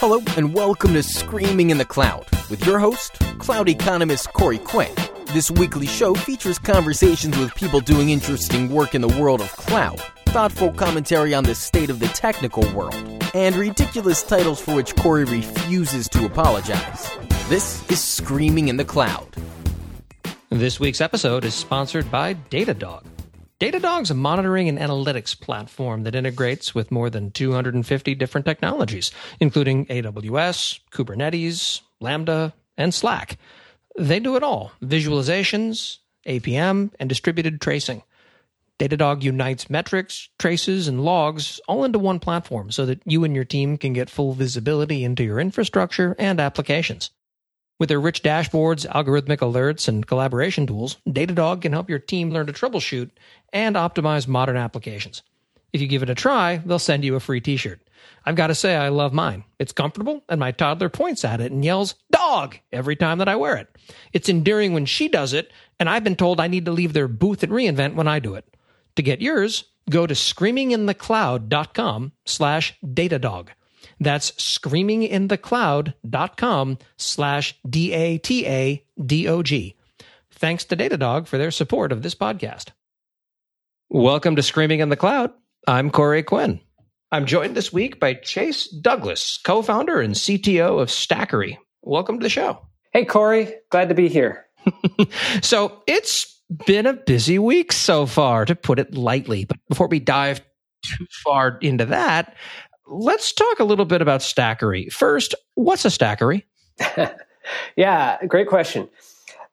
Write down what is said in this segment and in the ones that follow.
Hello, and welcome to Screaming in the Cloud with your host, cloud economist Corey Quinn. This weekly show features conversations with people doing interesting work in the world of cloud, thoughtful commentary on the state of the technical world, and ridiculous titles for which Corey refuses to apologize. This is Screaming in the Cloud. This week's episode is sponsored by Datadog. Datadog's a monitoring and analytics platform that integrates with more than 250 different technologies, including AWS, Kubernetes, Lambda, and Slack. They do it all visualizations, APM, and distributed tracing. Datadog unites metrics, traces, and logs all into one platform so that you and your team can get full visibility into your infrastructure and applications. With their rich dashboards, algorithmic alerts, and collaboration tools, Datadog can help your team learn to troubleshoot and optimize modern applications. If you give it a try, they'll send you a free t shirt. I've got to say, I love mine. It's comfortable, and my toddler points at it and yells, Dog! every time that I wear it. It's endearing when she does it, and I've been told I need to leave their booth at reInvent when I do it. To get yours, go to screaminginthecloud.com slash datadog. That's screaminginthecloud.com slash D-A-T-A-D-O-G. Thanks to Datadog for their support of this podcast. Welcome to Screaming in the Cloud. I'm Corey Quinn. I'm joined this week by Chase Douglas, co-founder and CTO of Stackery. Welcome to the show. Hey, Corey. Glad to be here. so it's been a busy week so far, to put it lightly. But before we dive too far into that, let's talk a little bit about Stackery. First, what's a Stackery? yeah, great question.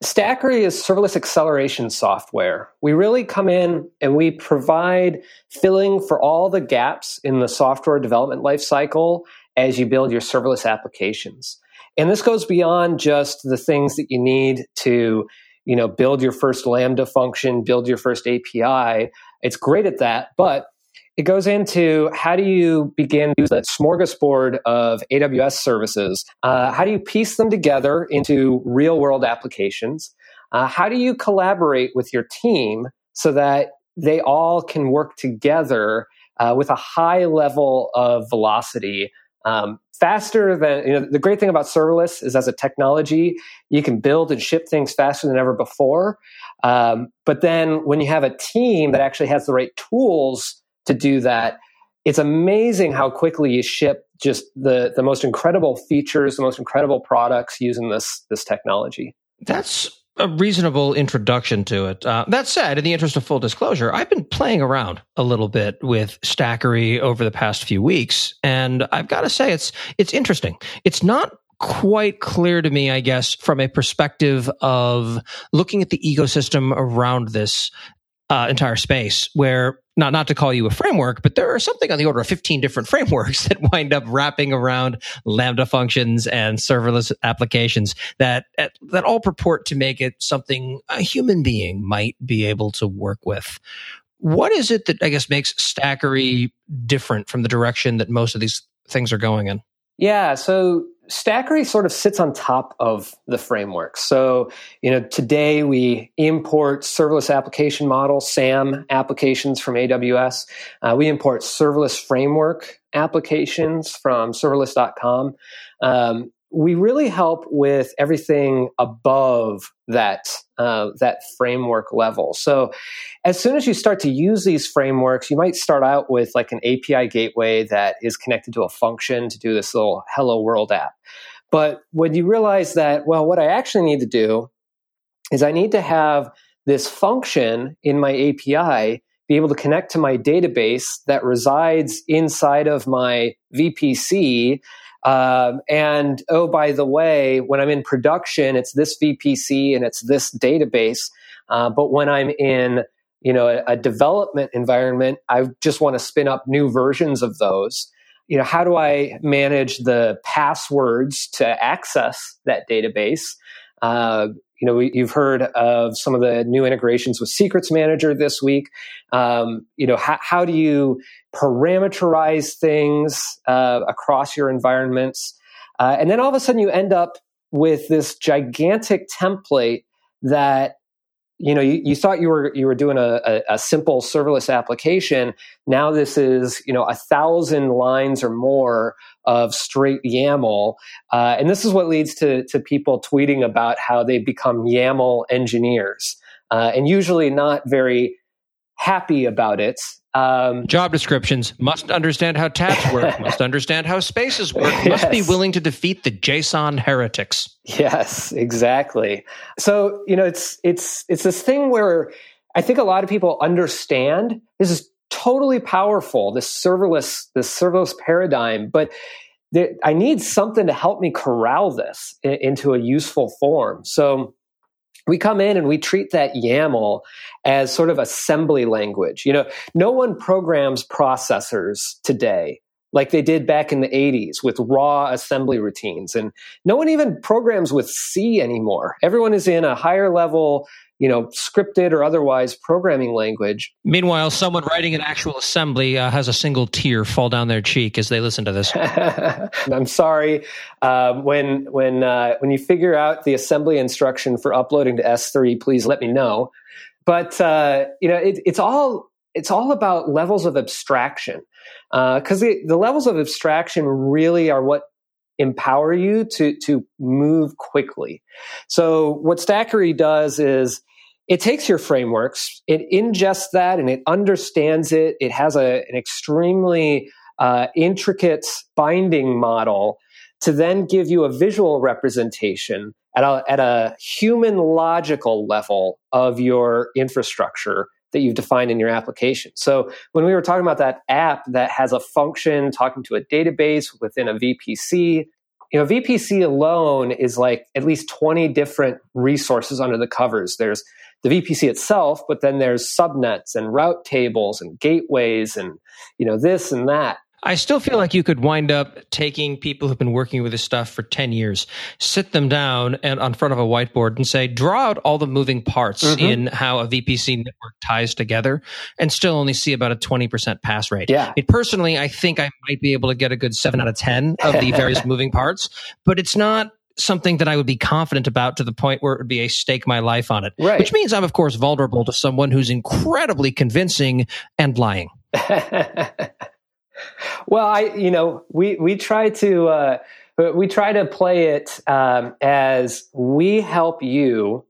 Stackery is serverless acceleration software. We really come in and we provide filling for all the gaps in the software development lifecycle as you build your serverless applications. And this goes beyond just the things that you need to, you know, build your first Lambda function, build your first API. It's great at that, but it goes into how do you begin to use that smorgasbord of AWS services? Uh, how do you piece them together into real world applications? Uh, how do you collaborate with your team so that they all can work together uh, with a high level of velocity? Um, faster than you know the great thing about serverless is as a technology you can build and ship things faster than ever before um, but then when you have a team that actually has the right tools to do that. It's amazing how quickly you ship just the, the most incredible features, the most incredible products using this, this technology. That's a reasonable introduction to it. Uh, that said, in the interest of full disclosure, I've been playing around a little bit with Stackery over the past few weeks, and I've got to say it's it's interesting. It's not quite clear to me, I guess, from a perspective of looking at the ecosystem around this uh, entire space where not not to call you a framework, but there are something on the order of 15 different frameworks that wind up wrapping around Lambda functions and serverless applications that that all purport to make it something a human being might be able to work with. What is it that I guess makes Stackery different from the direction that most of these things are going in? Yeah, so Stackery sort of sits on top of the framework. So, you know, today we import serverless application model, SAM applications from AWS. Uh, we import serverless framework applications from serverless.com. Um, we really help with everything above that uh, that framework level. So, as soon as you start to use these frameworks, you might start out with like an API gateway that is connected to a function to do this little Hello World app. But when you realize that, well, what I actually need to do is I need to have this function in my API be able to connect to my database that resides inside of my VPC um, and oh, by the way, when I'm in production, it's this VPC and it's this database. Uh, but when I'm in you know a, a development environment, I just want to spin up new versions of those. You know, how do I manage the passwords to access that database? Uh, you know, we, you've heard of some of the new integrations with Secrets Manager this week. Um, you know, how, how do you parameterize things uh, across your environments? Uh, and then all of a sudden you end up with this gigantic template that you know you, you thought you were you were doing a, a, a, simple serverless application. Now this is you know a thousand lines or more of straight yaml. Uh, and this is what leads to to people tweeting about how they become yaml engineers. Uh, and usually not very happy about it um, Job descriptions must understand how tabs work, must understand how spaces work, yes. must be willing to defeat the JSON heretics. Yes, exactly. So you know, it's it's it's this thing where I think a lot of people understand this is totally powerful, this serverless this serverless paradigm, but I need something to help me corral this into a useful form. So we come in and we treat that YAML as sort of assembly language. You know, no one programs processors today like they did back in the 80s with raw assembly routines. And no one even programs with C anymore. Everyone is in a higher level you know, scripted or otherwise programming language. Meanwhile, someone writing an actual assembly uh, has a single tear fall down their cheek as they listen to this. I'm sorry. Um, when when uh, when you figure out the assembly instruction for uploading to S3, please let me know. But uh, you know, it, it's all it's all about levels of abstraction because uh, the, the levels of abstraction really are what empower you to to move quickly. So what Stackery does is it takes your frameworks, it ingests that, and it understands it. It has a, an extremely uh, intricate binding model to then give you a visual representation at a, at a human logical level of your infrastructure that you've defined in your application. So when we were talking about that app that has a function talking to a database within a VPC, you know, VPC alone is like at least 20 different resources under the covers. There's the VPC itself, but then there's subnets and route tables and gateways and, you know, this and that. I still feel like you could wind up taking people who've been working with this stuff for 10 years, sit them down and on front of a whiteboard and say, draw out all the moving parts mm-hmm. in how a VPC network ties together and still only see about a 20% pass rate. Yeah. It, personally, I think I might be able to get a good seven out of 10 of the various moving parts, but it's not something that I would be confident about to the point where it would be a stake my life on it. Right. Which means I'm, of course, vulnerable to someone who's incredibly convincing and lying. well, I you know we we try to uh, we try to play it um, as we help you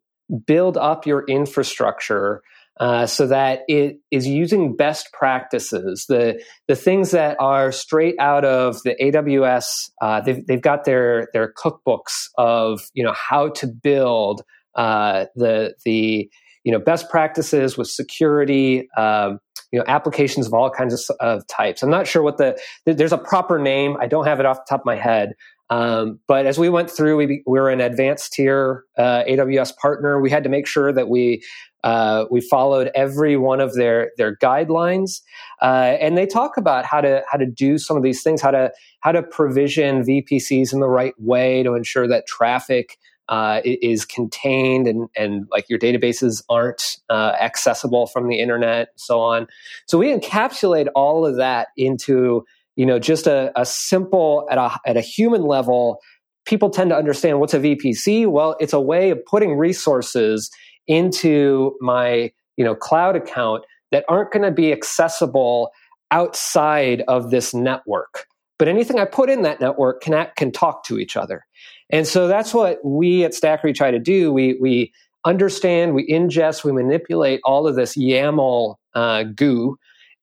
build up your infrastructure uh, so that it is using best practices, the the things that are straight out of the AWS. Uh, they've they've got their their cookbooks of you know how to build uh, the the you know best practices with security. Um, you know applications of all kinds of, of types. I'm not sure what the there's a proper name. I don't have it off the top of my head. Um, but as we went through, we, we were an advanced tier uh, AWS partner. We had to make sure that we uh, we followed every one of their their guidelines, uh, and they talk about how to how to do some of these things, how to how to provision VPCs in the right way to ensure that traffic uh, is contained and, and like your databases aren't uh, accessible from the internet, so on. So we encapsulate all of that into you know just a, a simple at a at a human level. People tend to understand what's a VPC. Well, it's a way of putting resources into my you know cloud account that aren't going to be accessible outside of this network. But anything I put in that network can can talk to each other. And so that's what we at Stackery try to do. We, we understand, we ingest, we manipulate all of this YAML uh, goo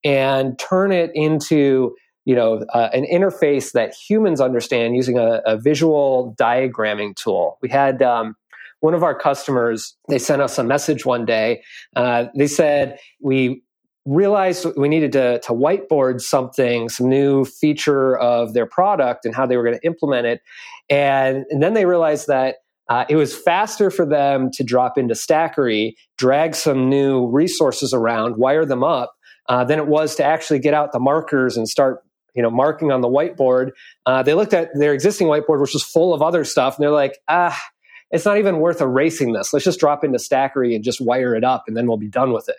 and turn it into you know uh, an interface that humans understand using a, a visual diagramming tool. We had um, one of our customers. They sent us a message one day. Uh, they said we realized we needed to, to whiteboard something, some new feature of their product and how they were going to implement it. And, and then they realized that uh, it was faster for them to drop into Stackery, drag some new resources around, wire them up, uh, than it was to actually get out the markers and start you know marking on the whiteboard. Uh, they looked at their existing whiteboard, which was full of other stuff, and they're like, ah, it's not even worth erasing this. Let's just drop into Stackery and just wire it up, and then we'll be done with it.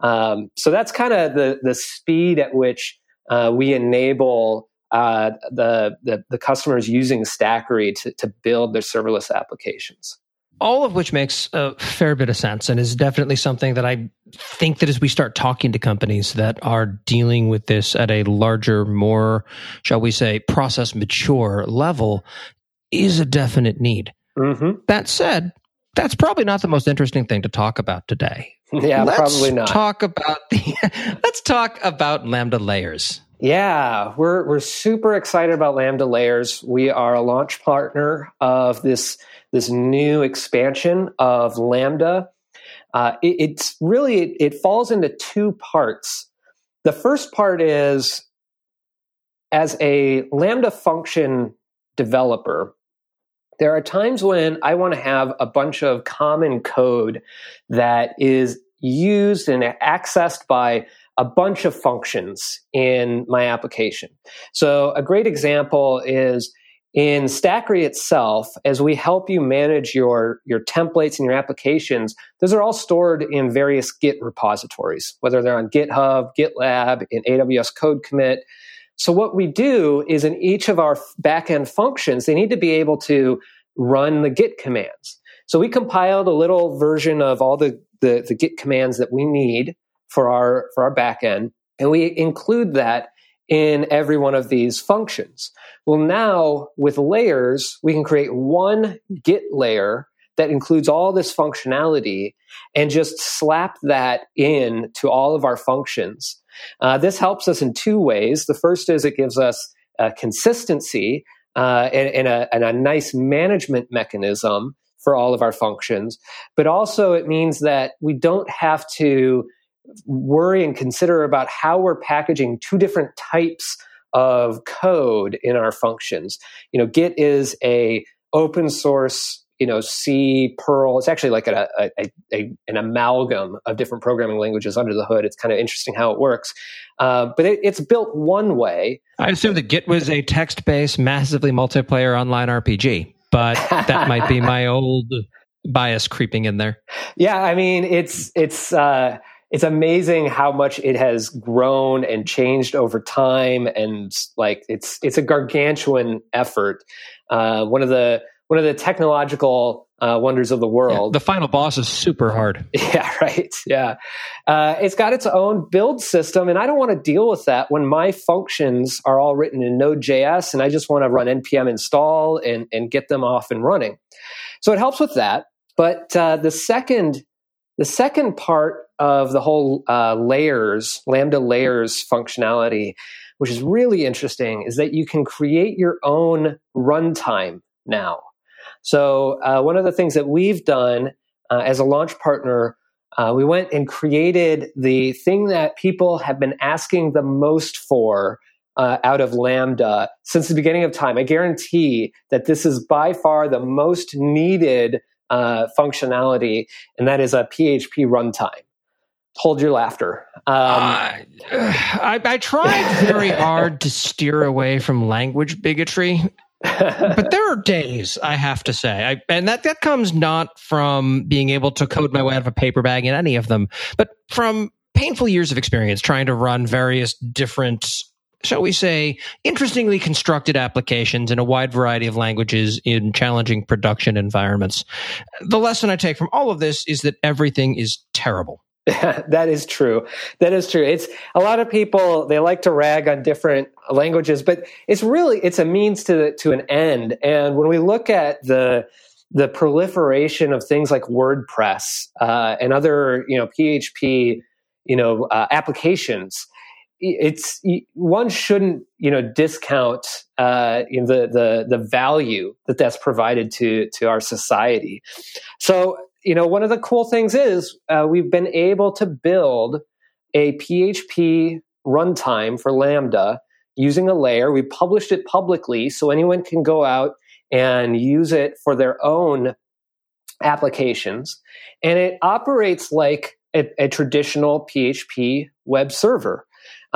Um, so that's kind of the the speed at which uh, we enable uh, the, the, the customers using Stackery to to build their serverless applications. All of which makes a fair bit of sense and is definitely something that I think that as we start talking to companies that are dealing with this at a larger, more, shall we say, process mature level, is a definite need. Mm-hmm. That said, that's probably not the most interesting thing to talk about today. Yeah, let's probably not. Talk about the let's talk about Lambda layers. Yeah, we're we're super excited about Lambda layers. We are a launch partner of this this new expansion of Lambda. Uh, it, it's really it, it falls into two parts. The first part is as a Lambda function developer, there are times when I want to have a bunch of common code that is used and accessed by a bunch of functions in my application. So a great example is in Stackery itself, as we help you manage your, your templates and your applications, those are all stored in various Git repositories, whether they're on GitHub, GitLab, in AWS Code Commit. So what we do is in each of our backend functions, they need to be able to run the Git commands. So we compiled a little version of all the, the, the Git commands that we need for our for our backend, and we include that in every one of these functions. Well, now with layers, we can create one Git layer that includes all this functionality and just slap that in to all of our functions. Uh, this helps us in two ways. The first is it gives us uh, consistency uh, and, and, a, and a nice management mechanism for all of our functions. But also, it means that we don't have to worry and consider about how we're packaging two different types of code in our functions. You know, Git is a open source you know c perl. It's actually like a, a, a, an amalgam of different programming languages under the hood. It's kind of interesting how it works. Uh, but it, it's built one way. I assume that git was a text-based massively multiplayer online rpg but that might be my old bias creeping in there. Yeah i mean it's it's uh, it's amazing how much it has grown and changed over time and like it's it's a gargantuan effort uh, one of the one of the technological uh, wonders of the world. Yeah, the final boss is super hard. Yeah, right. Yeah. Uh, it's got its own build system, and I don't want to deal with that when my functions are all written in Node.js and I just want to run npm install and, and get them off and running. So it helps with that. But uh, the second the second part of the whole uh, layers, Lambda layers functionality, which is really interesting, is that you can create your own runtime now. So uh, one of the things that we've done uh, as a launch partner, uh, we went and created the thing that people have been asking the most for uh, out of Lambda since the beginning of time. I guarantee that this is by far the most needed uh, functionality, and that is a PHP runtime. Hold your laughter. Um, uh, I, I tried very hard to steer away from language bigotry but there are days I have to say, I, and that that comes not from being able to code my way out of a paper bag in any of them, but from painful years of experience trying to run various different shall we say, interestingly constructed applications in a wide variety of languages in challenging production environments. The lesson I take from all of this is that everything is terrible. that is true. That is true. It's a lot of people they like to rag on different languages, but it's really it's a means to to an end. And when we look at the the proliferation of things like WordPress uh, and other you know PHP you know uh, applications, it's one shouldn't you know discount uh, know, the the the value that that's provided to to our society. So you know, one of the cool things is uh, we've been able to build a PHP runtime for Lambda using a layer. We published it publicly so anyone can go out and use it for their own applications. And it operates like a, a traditional PHP web server.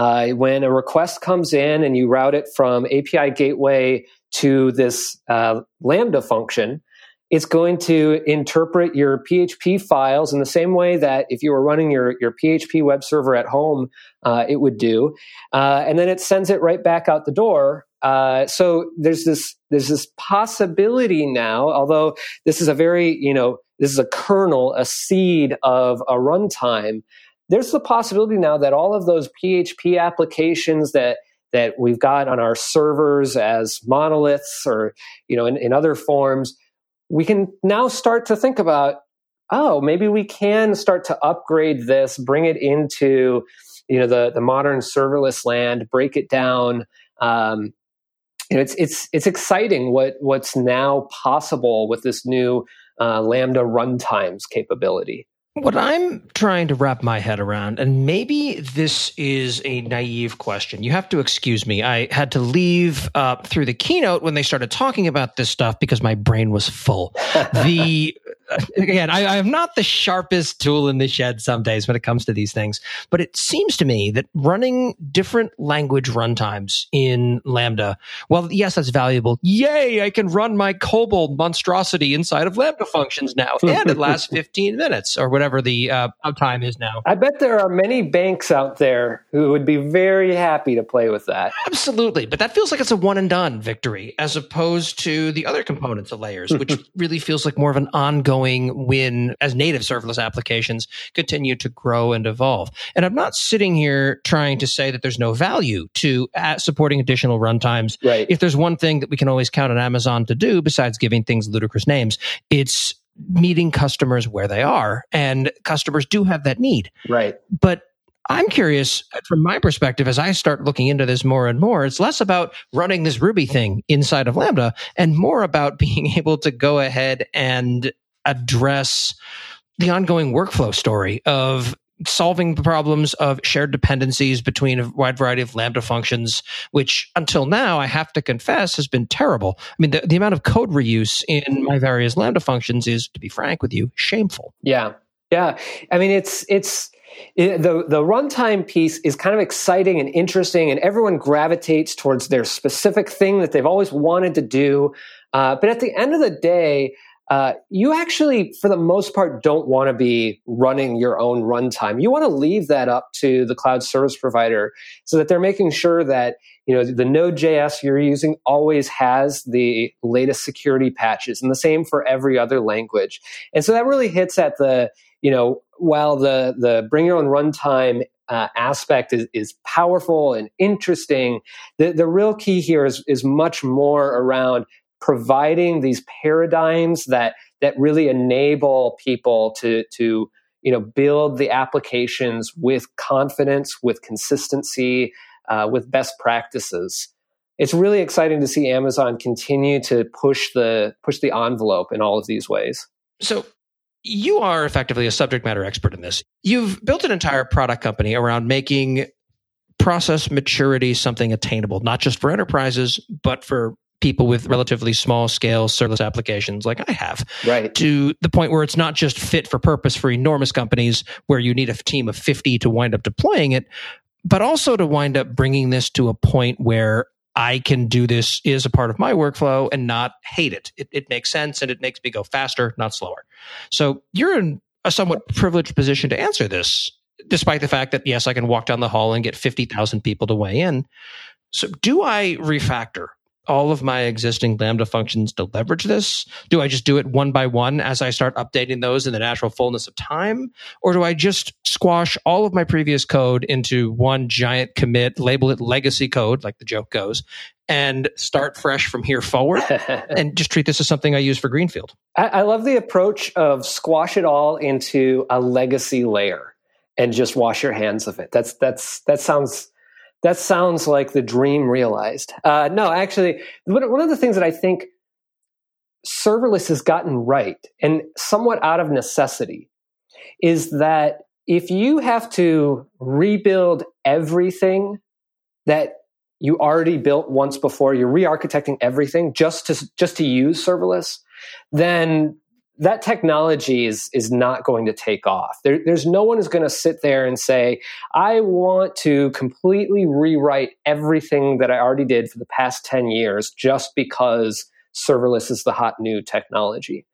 Uh, when a request comes in and you route it from API gateway to this uh, Lambda function, it's going to interpret your PHP files in the same way that if you were running your, your PHP web server at home, uh, it would do. Uh, and then it sends it right back out the door uh, so there's this there's this possibility now, although this is a very you know this is a kernel, a seed of a runtime. There's the possibility now that all of those PHP applications that that we've got on our servers as monoliths or you know in, in other forms, we can now start to think about oh maybe we can start to upgrade this, bring it into you know the the modern serverless land, break it down. Um, it's it's it's exciting what what's now possible with this new uh, Lambda runtimes capability. What I'm trying to wrap my head around, and maybe this is a naive question. You have to excuse me. I had to leave uh, through the keynote when they started talking about this stuff because my brain was full. the again, I, I am not the sharpest tool in the shed some days when it comes to these things, but it seems to me that running different language runtimes in Lambda, well, yes, that's valuable. Yay, I can run my COBOL monstrosity inside of Lambda functions now, and it lasts 15 minutes or whatever the uh, uptime is now. I bet there are many banks out there who would be very happy to play with that. Absolutely, but that feels like it's a one and done victory as opposed to the other components of layers, which really feels like more of an ongoing ongoing when as native serverless applications continue to grow and evolve. And I'm not sitting here trying to say that there's no value to uh, supporting additional runtimes. Right. If there's one thing that we can always count on Amazon to do besides giving things ludicrous names, it's meeting customers where they are. And customers do have that need. Right. But I'm curious from my perspective as I start looking into this more and more, it's less about running this Ruby thing inside of Lambda and more about being able to go ahead and address the ongoing workflow story of solving the problems of shared dependencies between a wide variety of Lambda functions, which until now, I have to confess, has been terrible. I mean, the, the amount of code reuse in my various Lambda functions is, to be frank with you, shameful. Yeah. Yeah. I mean, it's, it's, it, the the runtime piece is kind of exciting and interesting, and everyone gravitates towards their specific thing that they've always wanted to do. Uh, but at the end of the day, uh, you actually, for the most part, don't want to be running your own runtime. You want to leave that up to the cloud service provider so that they're making sure that you know the Node.js you're using always has the latest security patches, and the same for every other language. And so that really hits at the you know while the the bring your own runtime uh, aspect is, is powerful and interesting. The, the real key here is, is much more around providing these paradigms that that really enable people to to you know build the applications with confidence with consistency uh, with best practices. It's really exciting to see amazon continue to push the push the envelope in all of these ways. So you are effectively a subject matter expert in this. You've built an entire product company around making process maturity something attainable not just for enterprises but for people with relatively small scale serverless applications like I have. Right. To the point where it's not just fit for purpose for enormous companies where you need a team of 50 to wind up deploying it, but also to wind up bringing this to a point where I can do this is a part of my workflow and not hate it. It, it makes sense and it makes me go faster, not slower. So you're in a somewhat privileged position to answer this, despite the fact that, yes, I can walk down the hall and get 50,000 people to weigh in. So do I refactor all of my existing Lambda functions to leverage this? Do I just do it one by one as I start updating those in the natural fullness of time? Or do I just squash all of my previous code into one giant commit, label it legacy code, like the joke goes, and start fresh from here forward and just treat this as something I use for Greenfield? I, I love the approach of squash it all into a legacy layer and just wash your hands of it. That's that's that sounds that sounds like the dream realized. Uh, no, actually, one of the things that I think serverless has gotten right and somewhat out of necessity is that if you have to rebuild everything that you already built once before, you're re-architecting everything just to just to use serverless, then that technology is is not going to take off. There, there's no one who's going to sit there and say, "I want to completely rewrite everything that I already did for the past ten years just because serverless is the hot new technology."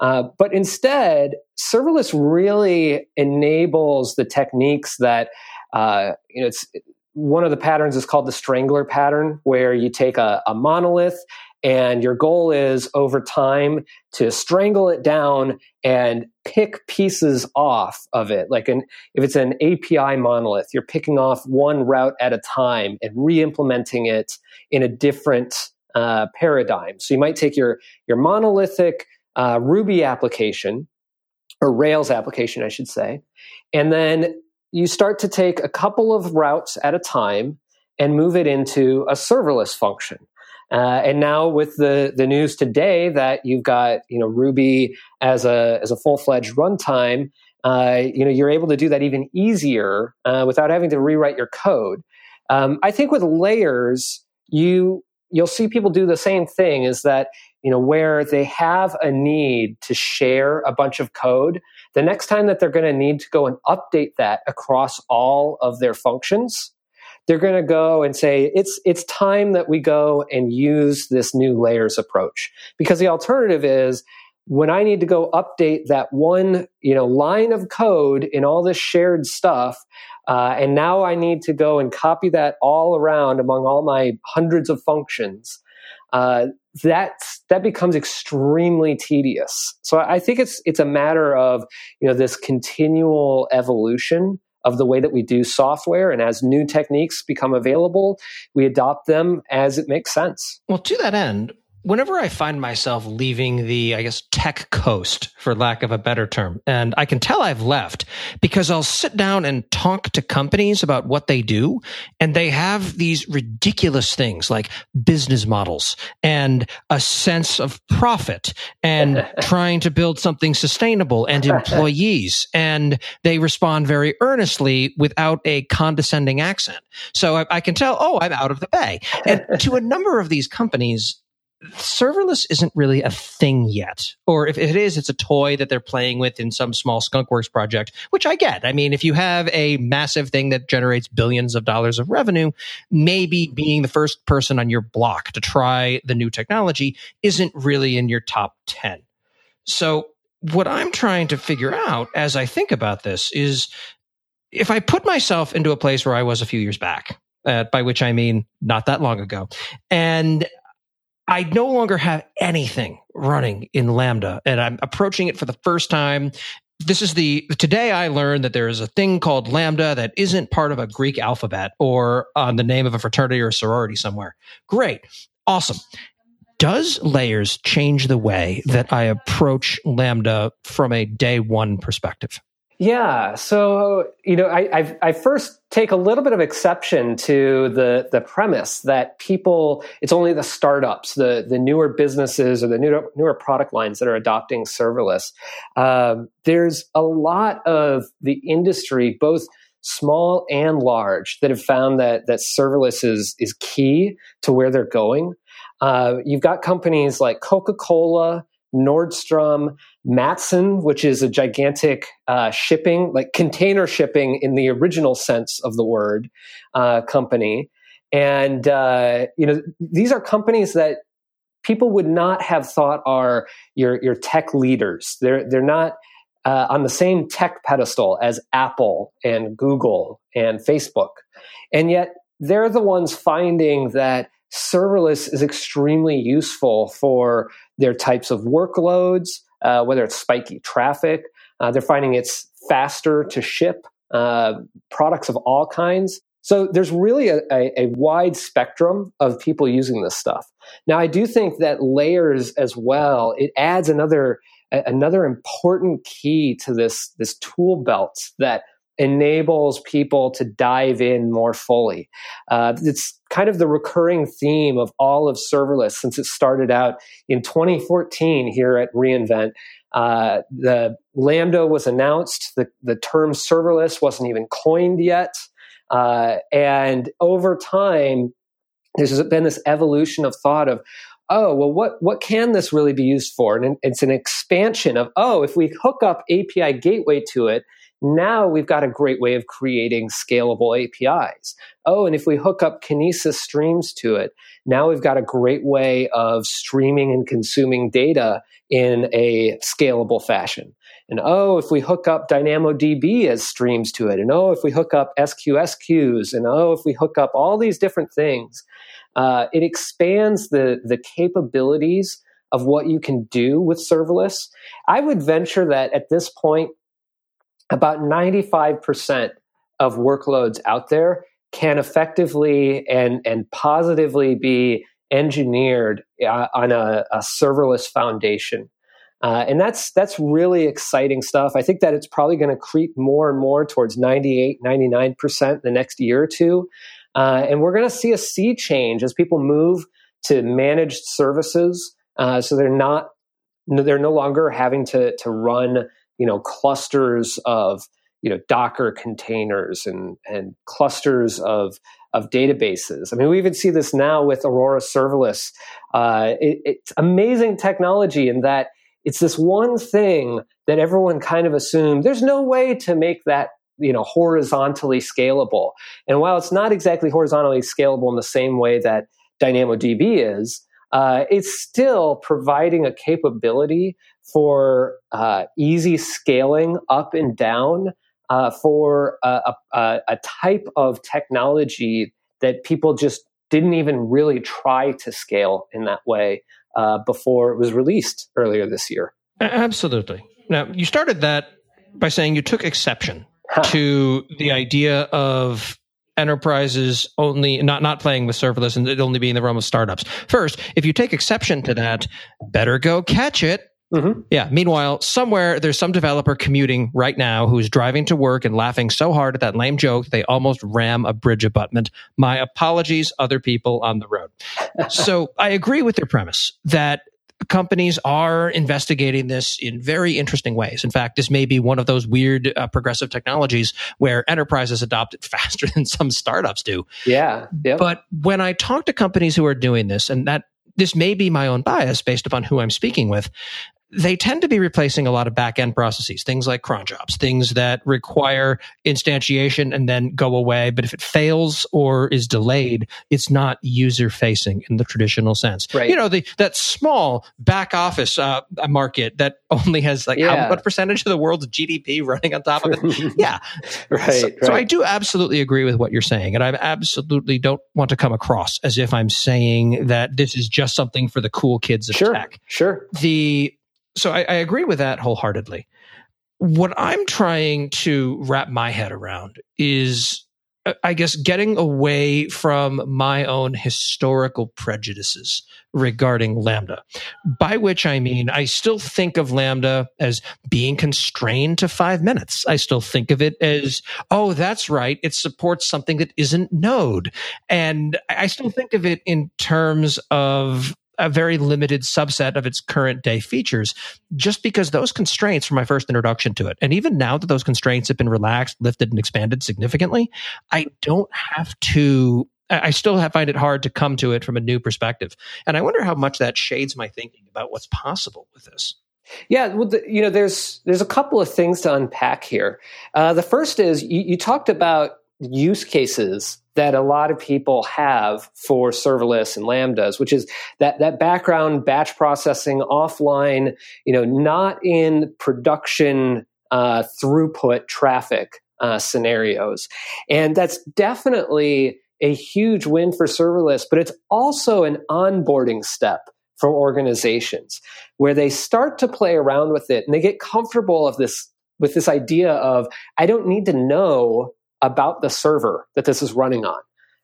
Uh, but instead, serverless really enables the techniques that uh, you know it's one of the patterns is called the strangler pattern, where you take a, a monolith and your goal is over time to strangle it down and pick pieces off of it. Like an, if it's an API monolith, you're picking off one route at a time and re-implementing it in a different uh, paradigm. So you might take your, your monolithic uh, Ruby application or Rails application, I should say, and then you start to take a couple of routes at a time and move it into a serverless function. Uh, and now with the the news today that you've got you know Ruby as a as a full fledged runtime, uh, you know you're able to do that even easier uh, without having to rewrite your code. Um, I think with layers, you you'll see people do the same thing. Is that you know where they have a need to share a bunch of code, the next time that they're going to need to go and update that across all of their functions they're going to go and say it's it's time that we go and use this new layers approach because the alternative is when I need to go update that one you know line of code in all this shared stuff, uh, and now I need to go and copy that all around among all my hundreds of functions. Uh, that that becomes extremely tedious. So I think it's it's a matter of you know this continual evolution of the way that we do software. And as new techniques become available, we adopt them as it makes sense. Well, to that end, whenever I find myself leaving the, I guess, tech coast, for lack of a better term, and I can tell I've left because I'll sit down and talk to companies about what they do, and they have these ridiculous things like business models and a sense of profit and trying to build something sustainable and employees. And they respond very earnestly without a condescending accent. So I, I can tell, oh, I'm out of the bay. And to a number of these companies, serverless isn't really a thing yet. Or if it is, it's a toy that they're playing with in some small skunkworks project, which I get. I mean, if you have a massive thing that generates billions of dollars of revenue, maybe being the first person on your block to try the new technology isn't really in your top 10. So what I'm trying to figure out as I think about this is if I put myself into a place where I was a few years back, uh, by which I mean not that long ago, and I no longer have anything running in Lambda and I'm approaching it for the first time. This is the today I learned that there is a thing called Lambda that isn't part of a Greek alphabet or on the name of a fraternity or sorority somewhere. Great. Awesome. Does layers change the way that I approach Lambda from a day one perspective? Yeah. So, you know, I, I, I, first take a little bit of exception to the, the premise that people, it's only the startups, the, the newer businesses or the newer, newer product lines that are adopting serverless. Um, there's a lot of the industry, both small and large, that have found that, that serverless is, is key to where they're going. Uh, you've got companies like Coca Cola, Nordstrom, Matson, which is a gigantic uh, shipping, like container shipping in the original sense of the word, uh, company. And, uh, you know, these are companies that people would not have thought are your, your tech leaders. They're, they're not uh, on the same tech pedestal as Apple and Google and Facebook. And yet they're the ones finding that serverless is extremely useful for their types of workloads, uh, whether it's spiky traffic. Uh, they're finding it's faster to ship uh, products of all kinds. So there's really a, a, a, wide spectrum of people using this stuff. Now, I do think that layers as well, it adds another another important key to this this tool belt that enables people to dive in more fully. Uh, it's kind of the recurring theme of all of serverless since it started out in 2014 here at reInvent. Uh, the Lambda was announced. The, the term serverless wasn't even coined yet. Uh, and over time, there's been this evolution of thought of, oh, well, what, what can this really be used for? And it's an expansion of, oh, if we hook up API gateway to it, now we've got a great way of creating scalable APIs. Oh, and if we hook up Kinesis streams to it, now we've got a great way of streaming and consuming data in a scalable fashion. And oh, if we hook up DynamoDB as streams to it, and oh, if we hook up SQS queues, and oh, if we hook up all these different things, uh, it expands the the capabilities of what you can do with serverless. I would venture that at this point, about 95% of workloads out there can effectively and, and positively be engineered uh, on a, a, serverless foundation. Uh, and that's that's really exciting stuff. I think that it's probably going to creep more and more towards 98, 99% the next year or two. Uh, and we're going to see a sea change as people move to managed services. Uh, so they're not they're no longer having to to run you know clusters of you know Docker containers and and clusters of of databases. I mean, we even see this now with Aurora Serverless. Uh, it, it's amazing technology in that it's this one thing that everyone kind of assumed there's no way to make that you know horizontally scalable. And while it's not exactly horizontally scalable in the same way that DynamoDB is, uh, it's still providing a capability for uh, easy scaling up and down uh, for a, a, a, type of technology that people just didn't even really try to scale in that way uh, before it was released earlier this year. Absolutely. Now, you started that by saying you took exception huh. to the idea of enterprises only not not playing with serverless and it only being the realm of startups. First, if you take exception to that, better go catch it Mm-hmm. Yeah. Meanwhile, somewhere there's some developer commuting right now who's driving to work and laughing so hard at that lame joke they almost ram a bridge abutment. My apologies, other people on the road. so I agree with your premise that companies are investigating this in very interesting ways. In fact, this may be one of those weird uh, progressive technologies where enterprises adopt it faster than some startups do. Yeah. Yep. But when I talk to companies who are doing this, and that this may be my own bias based upon who I'm speaking with they tend to be replacing a lot of back end processes, things like cron jobs, things that require instantiation and then go away. But if it fails or is delayed, it's not user facing in the traditional sense. Right. You know, the, that small back office uh, market that only has like yeah. how, what percentage of the world's GDP running on top of it? yeah. right, so, right. So I do absolutely agree with what you're saying. And I absolutely don't want to come across as if I'm saying that this is just something for the cool kids of sure, tech. Sure. The so I, I agree with that wholeheartedly. What I'm trying to wrap my head around is uh, I guess getting away from my own historical prejudices regarding Lambda, by which I mean I still think of Lambda as being constrained to five minutes. I still think of it as, oh, that's right. It supports something that isn't Node. And I still think of it in terms of a very limited subset of its current day features just because those constraints were my first introduction to it. And even now that those constraints have been relaxed, lifted, and expanded significantly, I don't have to I still have, find it hard to come to it from a new perspective. And I wonder how much that shades my thinking about what's possible with this. Yeah, well, the, you know, there's there's a couple of things to unpack here. Uh, the first is you, you talked about use cases that a lot of people have for serverless and lambdas which is that that background batch processing offline you know not in production uh, throughput traffic uh, scenarios. And that's definitely a huge win for serverless but it's also an onboarding step for organizations where they start to play around with it and they get comfortable of this with this idea of i don't need to know about the server that this is running on.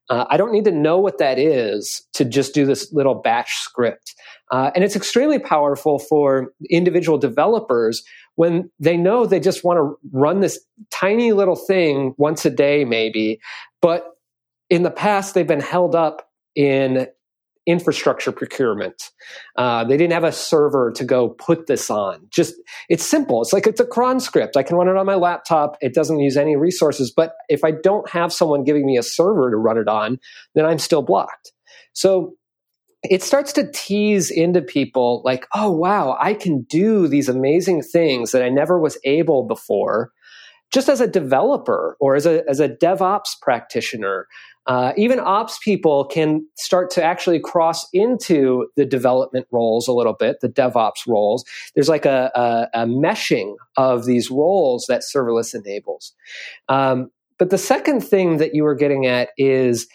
Uh, I don't need to know what that is to just do this little batch script. Uh, and it's extremely powerful for individual developers when they know they just want to run this tiny little thing once a day, maybe. But in the past, they've been held up in infrastructure procurement. Uh, they didn't have a server to go put this on. Just it's simple. It's like it's a cron script. I can run it on my laptop. It doesn't use any resources. But if I don't have someone giving me a server to run it on, then I'm still blocked. So it starts to tease into people like, oh wow, I can do these amazing things that I never was able before. Just as a developer or as a as a DevOps practitioner, Uh, even ops people can start to actually cross into the development roles a little bit, the DevOps roles. There's like a, a, a meshing of these roles that serverless enables. Um, but the second thing that you were getting at is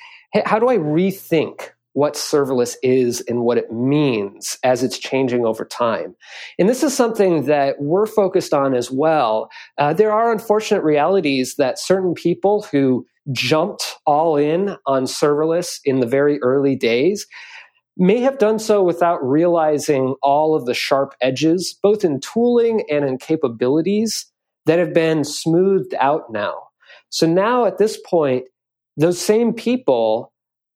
how do I rethink what serverless is and what it means as it's changing over time. And this is something that we're focused on as well. Uh, there are unfortunate realities that certain people who jumped all in on serverless in the very early days may have done so without realizing all of the sharp edges, both in tooling and in capabilities that have been smoothed out now. So now at this point, those same people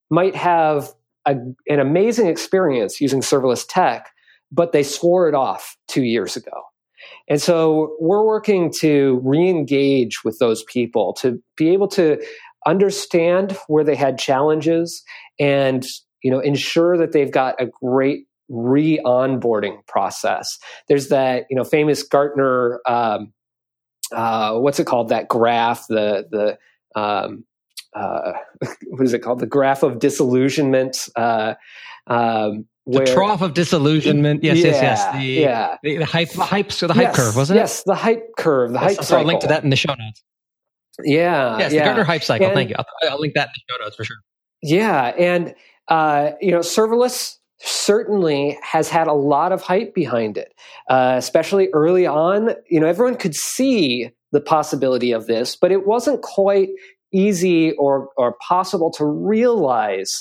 might have a, an amazing experience using serverless tech, but they swore it off two years ago. And so we're working to re engage with those people to be able to understand where they had challenges and you know ensure that they've got a great re-onboarding process. There's that you know famous gartner um, uh, what's it called? That graph the the um, uh, what is it called the graph of disillusionment uh, um, where, the trough of disillusionment. Yes, yeah, yes, yes. The, yeah. The, the hype, the hype, so the hype yes, curve, wasn't it? Yes, the hype curve, the hype. I'll link to that in the show notes. Yeah. Yes, yeah. the Gartner hype cycle. And, Thank you. I'll, I'll, link that in the show notes for sure. Yeah. And, uh, you know, serverless certainly has had a lot of hype behind it, uh, especially early on. You know, everyone could see the possibility of this, but it wasn't quite easy or, or possible to realize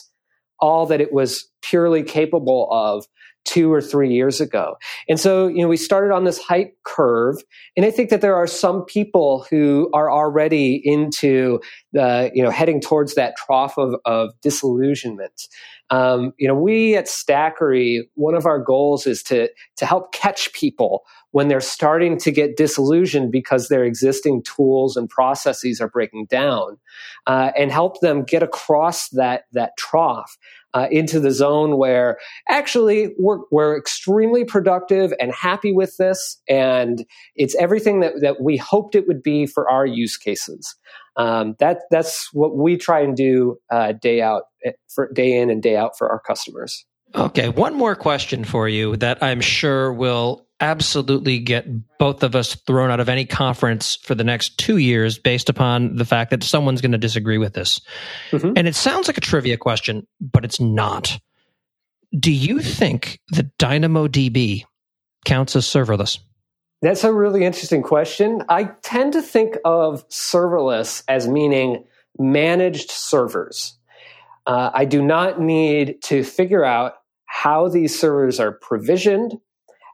all that it was purely capable of two or three years ago. And so, you know, we started on this hype curve. And I think that there are some people who are already into the, you know, heading towards that trough of, of disillusionment. Um, you know, we at Stackery, one of our goals is to, to help catch people when they're starting to get disillusioned because their existing tools and processes are breaking down uh, and help them get across that, that trough uh, into the zone where actually we're, we're extremely productive and happy with this, and it's everything that, that we hoped it would be for our use cases. Um, that that's what we try and do uh, day out eh, for day in and day out for our customers. Okay, one more question for you that I'm sure will absolutely get both of us thrown out of any conference for the next two years based upon the fact that someone's going to disagree with this. Mm-hmm. And it sounds like a trivia question, but it's not. Do you think that DynamoDB counts as serverless? That's a really interesting question. I tend to think of serverless as meaning managed servers. Uh, I do not need to figure out how these servers are provisioned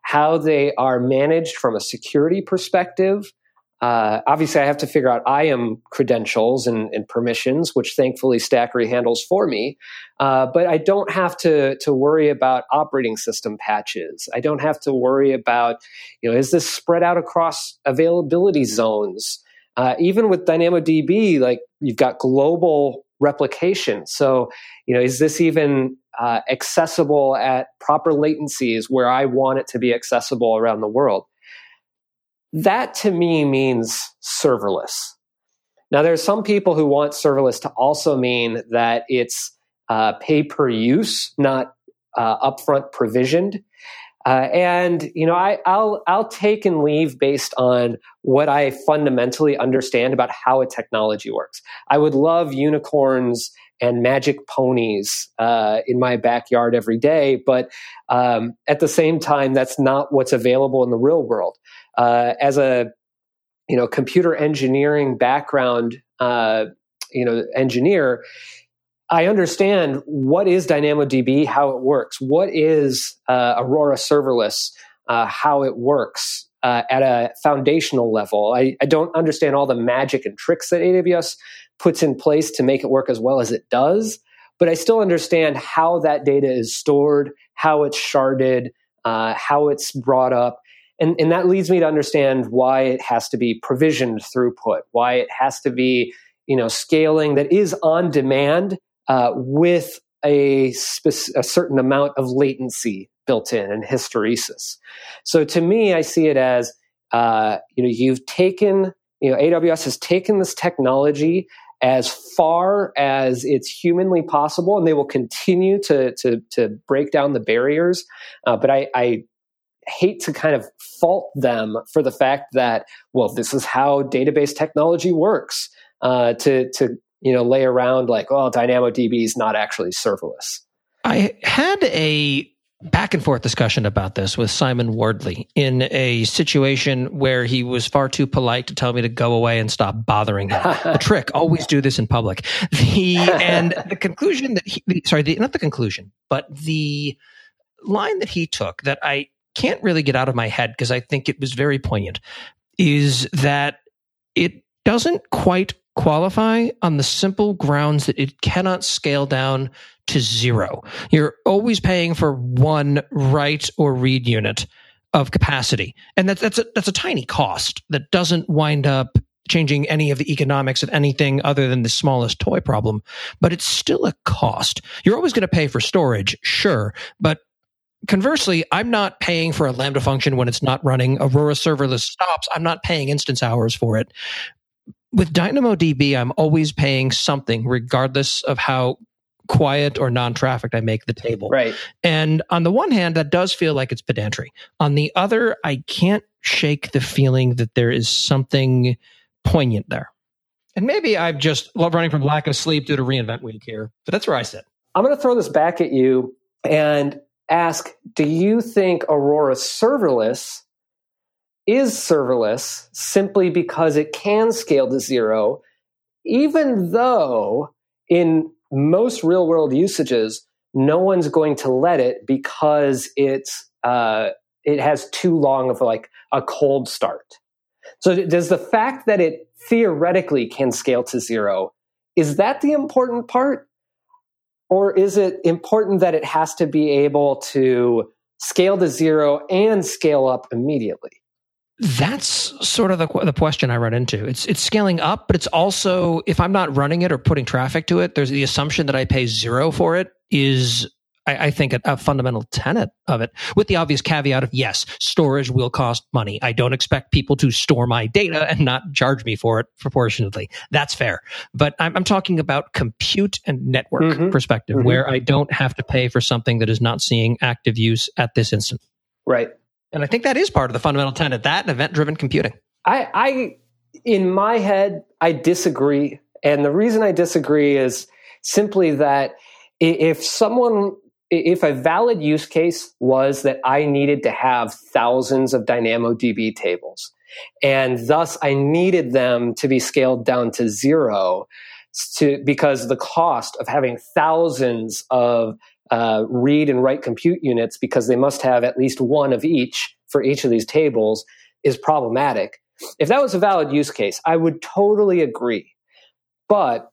how they are managed from a security perspective. Uh, obviously, I have to figure out IAM credentials and, and permissions, which thankfully Stackery handles for me. Uh, but I don't have to to worry about operating system patches. I don't have to worry about, you know, is this spread out across availability zones? Uh, even with DynamoDB, like you've got global replication. So, you know, is this even uh, accessible at proper latencies where I want it to be accessible around the world. That to me means serverless. Now, there are some people who want serverless to also mean that it's uh, pay per use, not uh, upfront provisioned. Uh, and you know, I, will I'll take and leave based on what I fundamentally understand about how a technology works. I would love unicorns and magic ponies uh, in my backyard every day. But um, at the same time, that's not what's available in the real world. Uh, as a you know computer engineering background, uh, you know engineer. I understand what is DynamoDB, how it works. What is uh, Aurora Serverless, uh, how it works uh, at a foundational level. I, I, don't understand all the magic and tricks that AWS puts in place to make it work as well as it does. But I still understand how that data is stored, how it's sharded, uh, how it's brought up. And, and that leads me to understand why it has to be provisioned throughput, why it has to be you know, scaling that is on demand uh, with a, a certain amount of latency built in and hysteresis. So to me, I see it as uh, you know you've taken you know AWS has taken this technology as far as it's humanly possible, and they will continue to to, to break down the barriers. Uh, but I, I hate to kind of fault them for the fact that well, this is how database technology works. Uh, to to you know lay around like, well, DynamoDB is not actually serverless. I had a back and forth discussion about this with Simon Wardley in a situation where he was far too polite to tell me to go away and stop bothering him. a trick. Always do this in public. The and the conclusion that he sorry, the, not the conclusion, but the line that he took that I can't really get out of my head because I think it was very poignant is that it doesn't quite qualify on the simple grounds that it cannot scale down to zero. You're always paying for one write or read unit of capacity. And that's, that's a, that's a tiny cost that doesn't wind up changing any of the economics of anything other than the smallest toy problem, but it's still a cost. You're always going to pay for storage, sure, but conversely, I'm not paying for a Lambda function when it's not running. Aurora serverless stops. I'm not paying instance hours for it with DynamoDB, I'm always paying something, regardless of how quiet or non-trafficked I make the table. Right. And on the one hand, that does feel like it's pedantry. On the other, I can't shake the feeling that there is something poignant there. And maybe I'm just love running from lack of sleep due to reinvent week here, but that's where I sit. I'm going to throw this back at you and ask Do you think Aurora serverless is serverless simply because it can scale to zero, even though in most real world usages, no one's going to let it because it's uh, it has too long of like a cold start. So does the fact that it theoretically can scale to zero is that the important part, or is it important that it has to be able to scale to zero and scale up immediately? That's sort of the, the question I run into. It's it's scaling up, but it's also if I'm not running it or putting traffic to it, there's the assumption that I pay zero for it is I, I think a, a, fundamental tenet of it, with the obvious caveat of yes, storage will cost money. I don't expect people to store my data and not charge me for it proportionately. That's fair. But I'm, I'm talking about compute and network mm-hmm. perspective, mm-hmm. where I don't have to pay for something that is not seeing active use at this instant. Right. And I think that is part of the fundamental tenet that event driven computing. I, I, in my head, I disagree. And the reason I disagree is simply that if someone, if a valid use case was that I needed to have thousands of DynamoDB tables, and thus I needed them to be scaled down to zero to, because the cost of having thousands of uh, read and write compute units because they must have at least one of each for each of these tables is problematic. If that was a valid use case, I would totally agree. But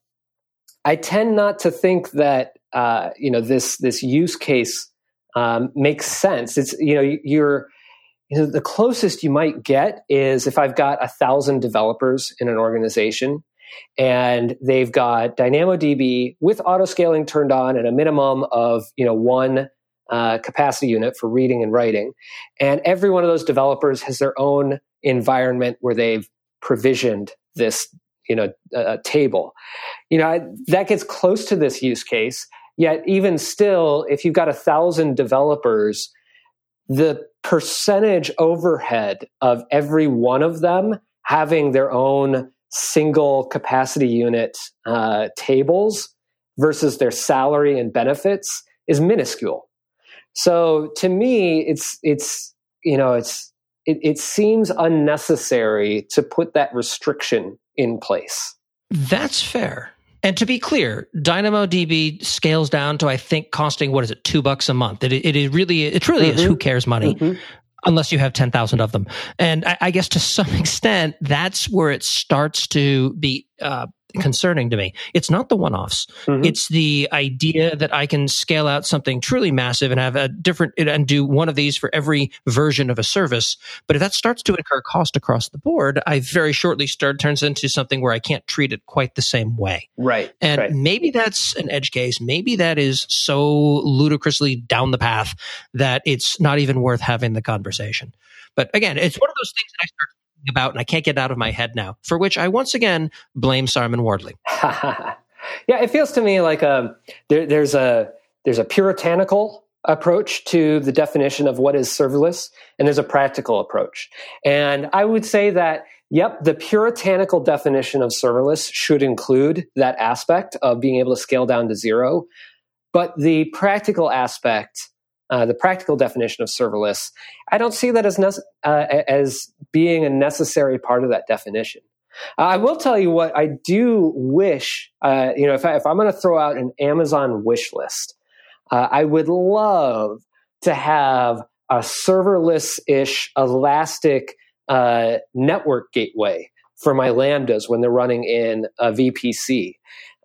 I tend not to think that uh, you know this this use case um, makes sense. It's you know you're you know, the closest you might get is if I've got a thousand developers in an organization and they've got DynamoDB with auto scaling turned on and a minimum of you know one uh, capacity unit for reading and writing, and every one of those developers has their own environment where they've provisioned this you know uh, table. You know that gets close to this use case. Yet even still, if you've got a thousand developers, the percentage overhead of every one of them having their own single capacity unit uh, tables versus their salary and benefits is minuscule. So to me, it's it's you know it's it, it seems unnecessary to put that restriction in place. That's fair. And to be clear, DynamoDB scales down to I think costing what is it, two bucks a month. It it is really it truly mm-hmm. is who cares money. Mm-hmm unless you have 10,000 of them. And I, I, guess to some extent, that's where it starts to be uh, concerning to me. It's not the one offs. Mm-hmm. It's the idea that I can scale out something truly massive and have a different and do one of these for every version of a service. But if that starts to incur cost across the board, I very shortly start turns into something where I can't treat it quite the same way. Right. And right. maybe that's an edge case. Maybe that is so ludicrously down the path that it's not even worth having the conversation. But again, it's one of those things that I start about and I can't get out of my head now, for which I once again blame Simon Wardley. yeah, it feels to me like a, um, there, there's a there's a puritanical approach to the definition of what is serverless, and there's a practical approach. And I would say that, yep, the puritanical definition of serverless should include that aspect of being able to scale down to zero. But the practical aspect, uh, the practical definition of serverless, I don't see that as, uh, as being a necessary part of that definition. Uh, I will tell you what I do wish, uh, you know, if, I, I'm going to throw out an Amazon wish list, uh, I would love to have a serverless ish elastic network gateway for my lambdas when they're running in a VPC.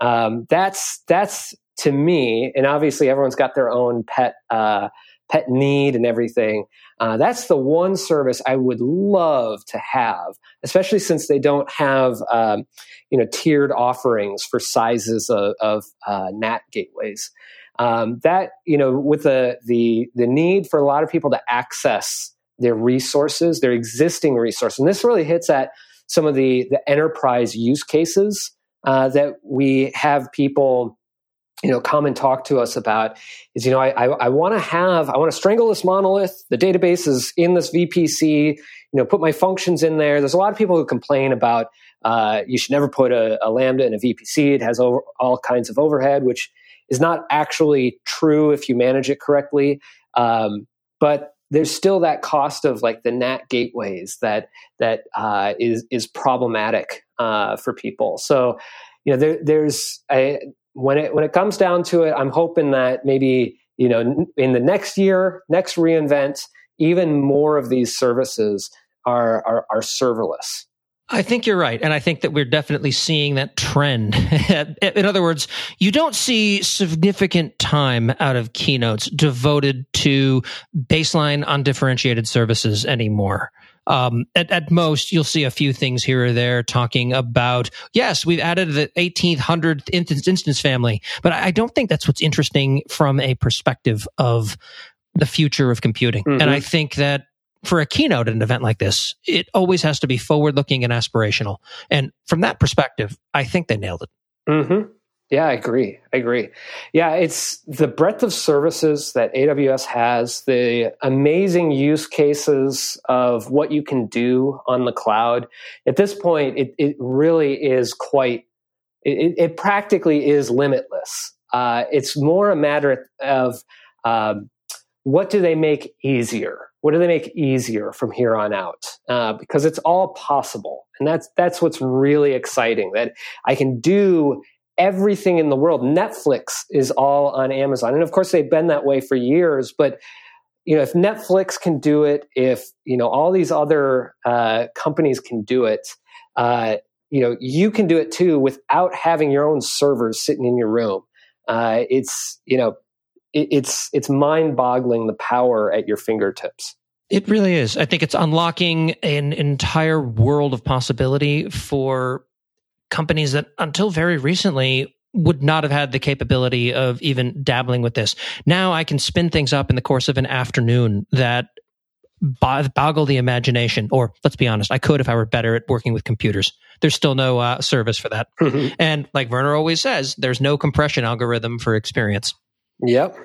Um, that's that's to me, and obviously everyone's got their own pet uh, pet need and everything. Uh, that's the one service I would love to have, especially since they don't have um, you know tiered offerings for sizes of, of uh, NAT gateways. Um, that you know, with the the the need for a lot of people to access their resources, their existing resources, and this really hits at some of the the enterprise use cases uh, that we have people you know come and talk to us about is you know i, I, I want to have i want to strangle this monolith the database is in this vpc you know put my functions in there there's a lot of people who complain about uh, you should never put a, a, lambda in a vpc it has over, all kinds of overhead which is not actually true if you manage it correctly. Um, but there's still that cost of like the NAT gateways that that uh, is is problematic uh, for people. So you know there, there's a, when it when it comes down to it, I'm hoping that maybe you know in the next year, next reinvent, even more of these services are are, are serverless. I think you're right. And I think that we're definitely seeing that trend. In other words, you don't see significant time out of keynotes devoted to baseline undifferentiated services anymore. Um, at, at, most, you'll see a few things here or there talking about, yes, we've added the 1800th instance, instance family, but I don't think that's what's interesting from a perspective of the future of computing. Mm-hmm. And I think that for a keynote at an event like this, it always has to be forward looking and aspirational. And from that perspective, I think they nailed it. Mm-hmm. Yeah, I agree. I agree. Yeah, it's the breadth of services that AWS has, the amazing use cases of what you can do on the cloud. At this point, it, it really is quite, it, it practically is limitless. Uh, it's more a matter of um, what do they make easier? what do they make easier from here on out? Uh, because it's all possible, and that's that's what's really exciting. That I can do everything in the world. Netflix is all on Amazon, and of course they've been that way for years. But you know, if Netflix can do it, if you know all these other uh, companies can do it, uh, you know, you can do it too without having your own servers sitting in your room. Uh, it's you know it's it's mind boggling the power at your fingertips. It really is. I think it's unlocking an entire world of possibility for companies that until very recently would not have had the capability of even dabbling with this. Now I can spin things up in the course of an afternoon that boggle the imagination. Or let's be honest, I could if I were better at working with computers. There's still no uh, service for that. Mm-hmm. And like Werner always says, there's no compression algorithm for experience. Yep.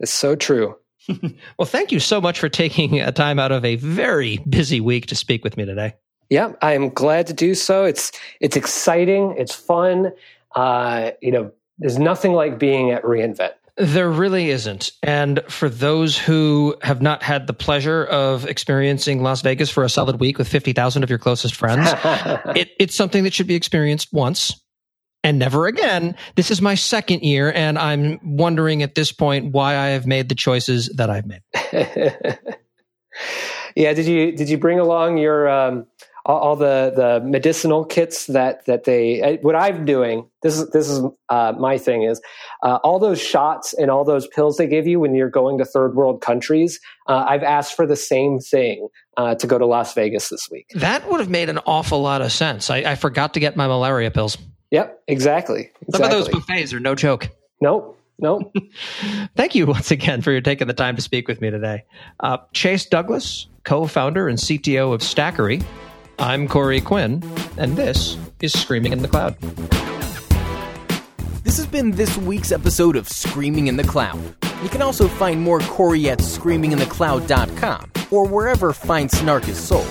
It's so true. well, thank you so much for taking a time out of a very busy week to speak with me today. Yeah, I am glad to do so. It's it's exciting. It's fun. Uh, you know, there's nothing like being at reInvent. There really isn't. And for those who have not had the pleasure of experiencing Las Vegas for a solid week with 50,000 of your closest friends, it, it's something that should be experienced once and never again. This is my second year, and I'm wondering at this point why I have made the choices that I've made. yeah, did you did you bring along your um, all, all, the the medicinal kits that that they what I'm doing? This is this is uh, my thing is uh, all those shots and all those pills they give you when you're going to third world countries. Uh, I've asked for the same thing. Uh, to go to Las Vegas this week. That would have made an awful lot of sense. I, I forgot to get my malaria pills. Yep, exactly. exactly. Some of those buffets are no joke. Nope. Nope. Thank you once again for your taking the time to speak with me today. Uh, Chase Douglas, co founder and CTO of Stackery. I'm Corey Quinn, and this is Screaming in the Cloud. This has been this week's episode of Screaming in the Cloud. You can also find more Corey at screaminginthecloud.com or wherever fine snark is sold.